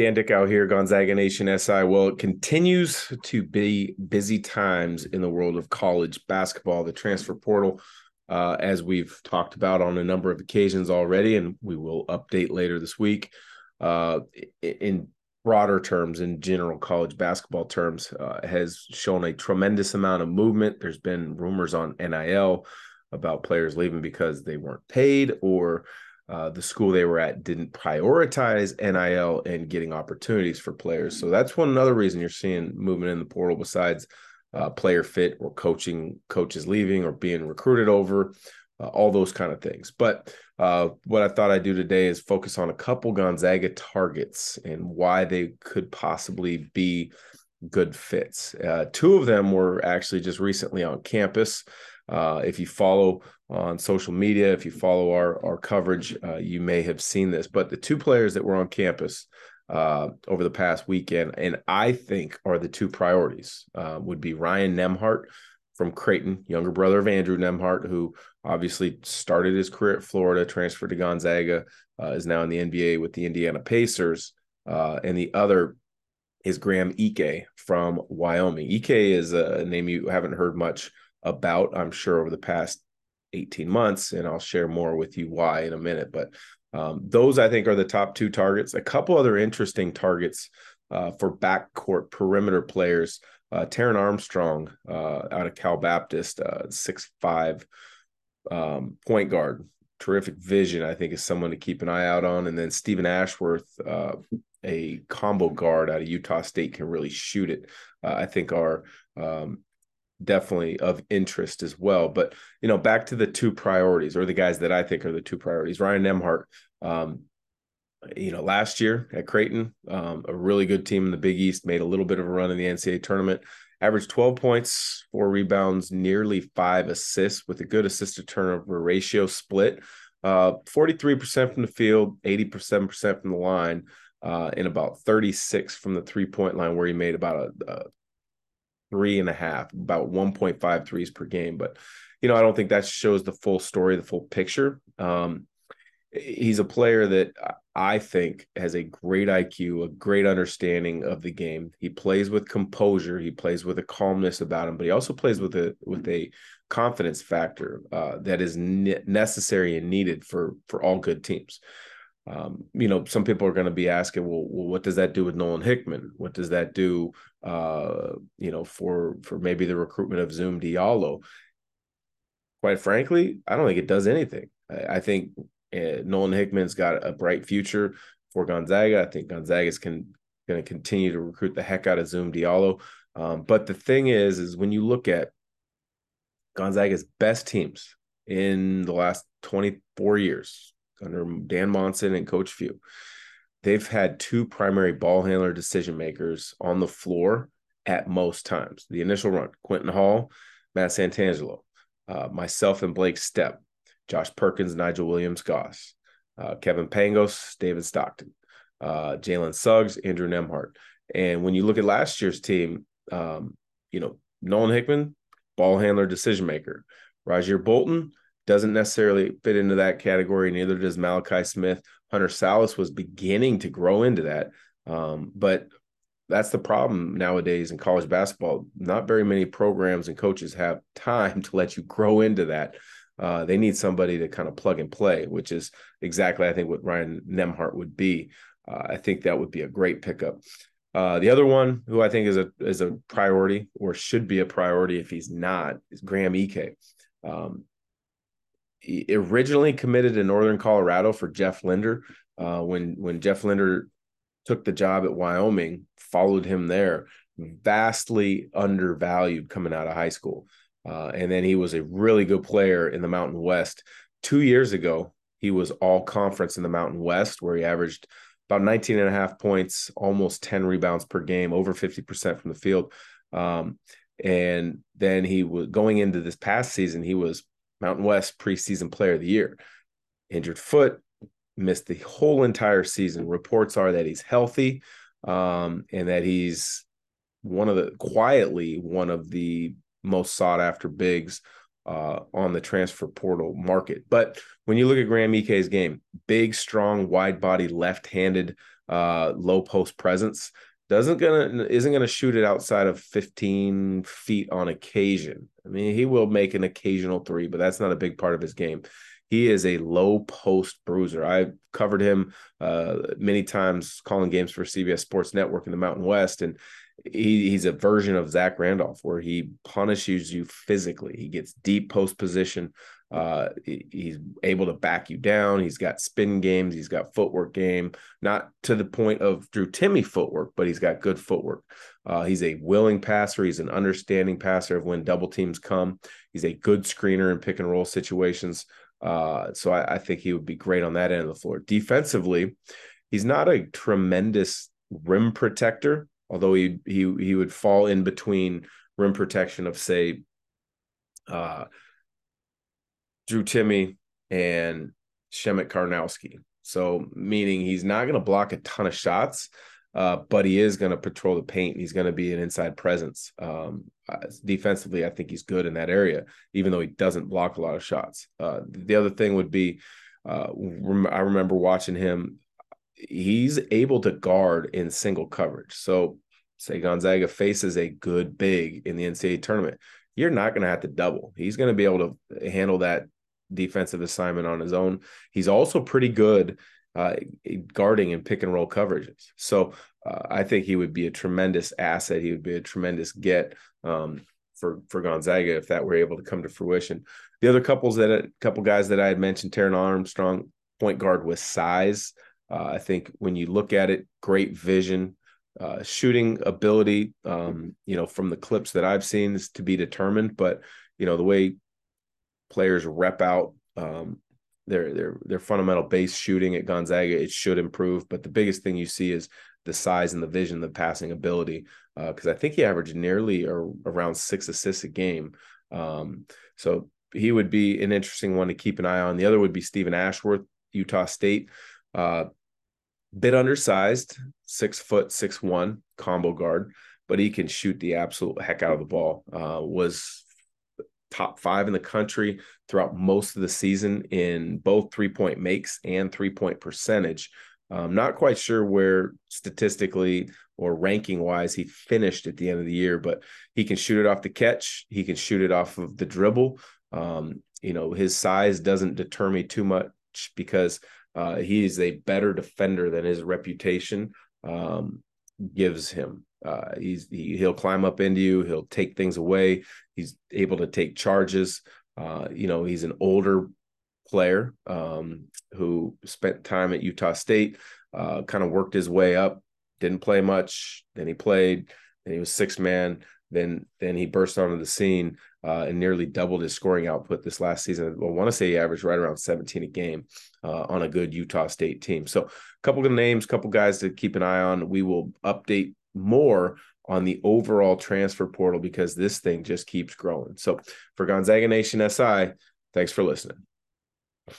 Dan Dickau here, Gonzaga Nation SI. Well, it continues to be busy times in the world of college basketball, the transfer portal, uh, as we've talked about on a number of occasions already, and we will update later this week. Uh, in broader terms, in general college basketball terms, uh, has shown a tremendous amount of movement. There's been rumors on NIL about players leaving because they weren't paid or uh, the school they were at didn't prioritize NIL and getting opportunities for players. So that's one another reason you're seeing movement in the portal besides uh, player fit or coaching coaches leaving or being recruited over, uh, all those kind of things. But uh, what I thought I'd do today is focus on a couple Gonzaga targets and why they could possibly be good fits. Uh, two of them were actually just recently on campus. Uh, if you follow on social media, if you follow our our coverage, uh, you may have seen this. But the two players that were on campus uh, over the past weekend, and I think are the two priorities, uh, would be Ryan Nembhard from Creighton, younger brother of Andrew Nembhard, who obviously started his career at Florida, transferred to Gonzaga, uh, is now in the NBA with the Indiana Pacers, and the other is Graham Ike from Wyoming. Ike is a name you haven't heard much about, I'm sure, over the past 18 months. And I'll share more with you why in a minute. But um, those, I think, are the top two targets. A couple other interesting targets uh, for backcourt perimeter players. Uh, Taran Armstrong uh, out of Cal Baptist, uh, six five um, point guard, terrific vision. I think is someone to keep an eye out on. And then Stephen Ashworth, uh, a combo guard out of Utah State, can really shoot it. Uh, I think are um, definitely of interest as well. But you know, back to the two priorities, or the guys that I think are the two priorities. Ryan Nembhard, um, you know, last year at Creighton, um, a really good team in the Big East, made a little bit of a run in the NCAA tournament. Averaged 12 points, four rebounds, nearly five assists with a good assist to turnover ratio split. Uh, 43% from the field, 87% from the line, uh, and about 36 from the three point line, where he made about a, a three and a half, about 1.5 threes per game. But, you know, I don't think that shows the full story, the full picture. Um, he's a player that I think has a great IQ, a great understanding of the game. He plays with composure, he plays with a calmness about him, but he also plays with a with a confidence factor uh, that is ne- necessary and needed for for all good teams um, you know, some people are going to be asking, well, well, what does that do with Nolan Hickman? What does that do, uh, you know, for for maybe the recruitment of Zoom Diallo? Quite frankly, I don't think it does anything. I, I think uh, Nolan Hickman's got a bright future for Gonzaga. I think Gonzaga's can going to continue to recruit the heck out of Zoom Diallo. Um, but the thing is, is when you look at Gonzaga's best teams in the last 24 years, under Dan Monson and Coach Few. They've had two primary ball handler decision makers on the floor at most times. The initial run, Quentin Hall, Matt Santangelo, uh, myself and Blake Stepp, Josh Perkins, Nigel Williams Goss, uh, Kevin Pangos, David Stockton, uh, Jalen Suggs, Andrew Nembhard. And when you look at last year's team, um, you know, Nolan Hickman, ball handler, decision maker. Rasir Bolton, doesn't necessarily fit into that category. Neither does Malachi Smith. Hunter Sallis was beginning to grow into that. Um, but that's the problem nowadays in college basketball. Not very many programs and coaches have time to let you grow into that. Uh, they need somebody to kind of plug and play, which is exactly, I think, what Ryan Nembhard would be. Uh, I think that would be a great pickup. Uh, the other one, who I think is a is a priority or should be a priority if he's not, is Graham Ike. Um, originally committed to Northern Colorado for Jeff Linder. Uh, when when Jeff Linder took the job at Wyoming, followed him there, vastly undervalued coming out of high school. Uh, and then he was a really good player in the Mountain West. Two years ago, he was all conference in the Mountain West, where he averaged about 19 and a half points, almost 10 rebounds per game, over 50% from the field. Um, and then he was going into this past season, he was Mountain West preseason player of the year. Injured foot, missed the whole entire season. Reports are that he's healthy um, and that he's one of the quietly one of the most sought after bigs uh, on the transfer portal market. But when you look at Graham Ike's game, big, strong, wide body, left handed, uh, low post presence doesn't gonna isn't gonna shoot it outside of 15 feet on occasion. I mean, he will make an occasional three, but that's not a big part of his game. He is a low post bruiser. I've covered him uh, many times calling games for CBS Sports Network in the Mountain West, and he, he's a version of Zach Randolph where he punishes you physically. He gets deep post position. Uh, he's able to back you down. He's got spin games. He's got footwork game, not to the point of Drew Timme footwork, but he's got good footwork. Uh, he's a willing passer. He's an understanding passer of when double teams come. He's a good screener in pick and roll situations. Uh, so I, I think he would be great on that end of the floor. Defensively, he's not a tremendous rim protector, although he he he would fall in between rim protection of say uh Drew Timme and Przemek Karnowski. So meaning he's not going to block a ton of shots, uh, but he is going to patrol the paint. He's going to be an inside presence. Um, uh, defensively, I think he's good in that area, even though he doesn't block a lot of shots. Uh, the other thing would be, uh, rem- I remember watching him. He's able to guard in single coverage. So, say Gonzaga faces a good big in the NCAA tournament, you're not going to have to double. He's going to be able to handle that defensive assignment on his own. He's also pretty good uh, guarding and pick and roll coverages. So uh, I think he would be a tremendous asset. He would be a tremendous get um, for for Gonzaga if that were able to come to fruition. The other couples that a couple guys that I had mentioned, Taran Armstrong, point guard with size. Uh, I think when you look at it, great vision, uh, shooting ability. Um, you know, from the clips that I've seen, is to be determined. But you know, the way players rep out um, their their their fundamental base shooting at Gonzaga, it should improve. But the biggest thing you see is the size and the vision, the passing ability. Because uh, I think he averaged nearly or around six assists a game. Um, so he would be an interesting one to keep an eye on. The other would be Stephen Ashworth, Utah State. Uh, bit undersized, six foot, six one combo guard, but he can shoot the absolute heck out of the ball. Uh, was top five in the country throughout most of the season in both three point makes and three point percentage. I'm not quite sure where statistically or ranking wise he finished at the end of the year, but he can shoot it off the catch. He can shoot it off of the dribble. Um, you know, his size doesn't deter me too much because uh, he is a better defender than his reputation um, gives him. Uh, he's he, he'll climb up into you. He'll take things away. He's able to take charges. Uh, you know, he's an older player um, who spent time at Utah State, uh, kind of worked his way up. Didn't play much. Then he played. Then he was six man. Then then he burst onto the scene uh, and nearly doubled his scoring output this last season. I want to say he averaged right around 17 a game uh, on a good Utah State team. So a couple of names, couple guys to keep an eye on. We will update more on the overall transfer portal because this thing just keeps growing. So for Gonzaga Nation SI, thanks for listening.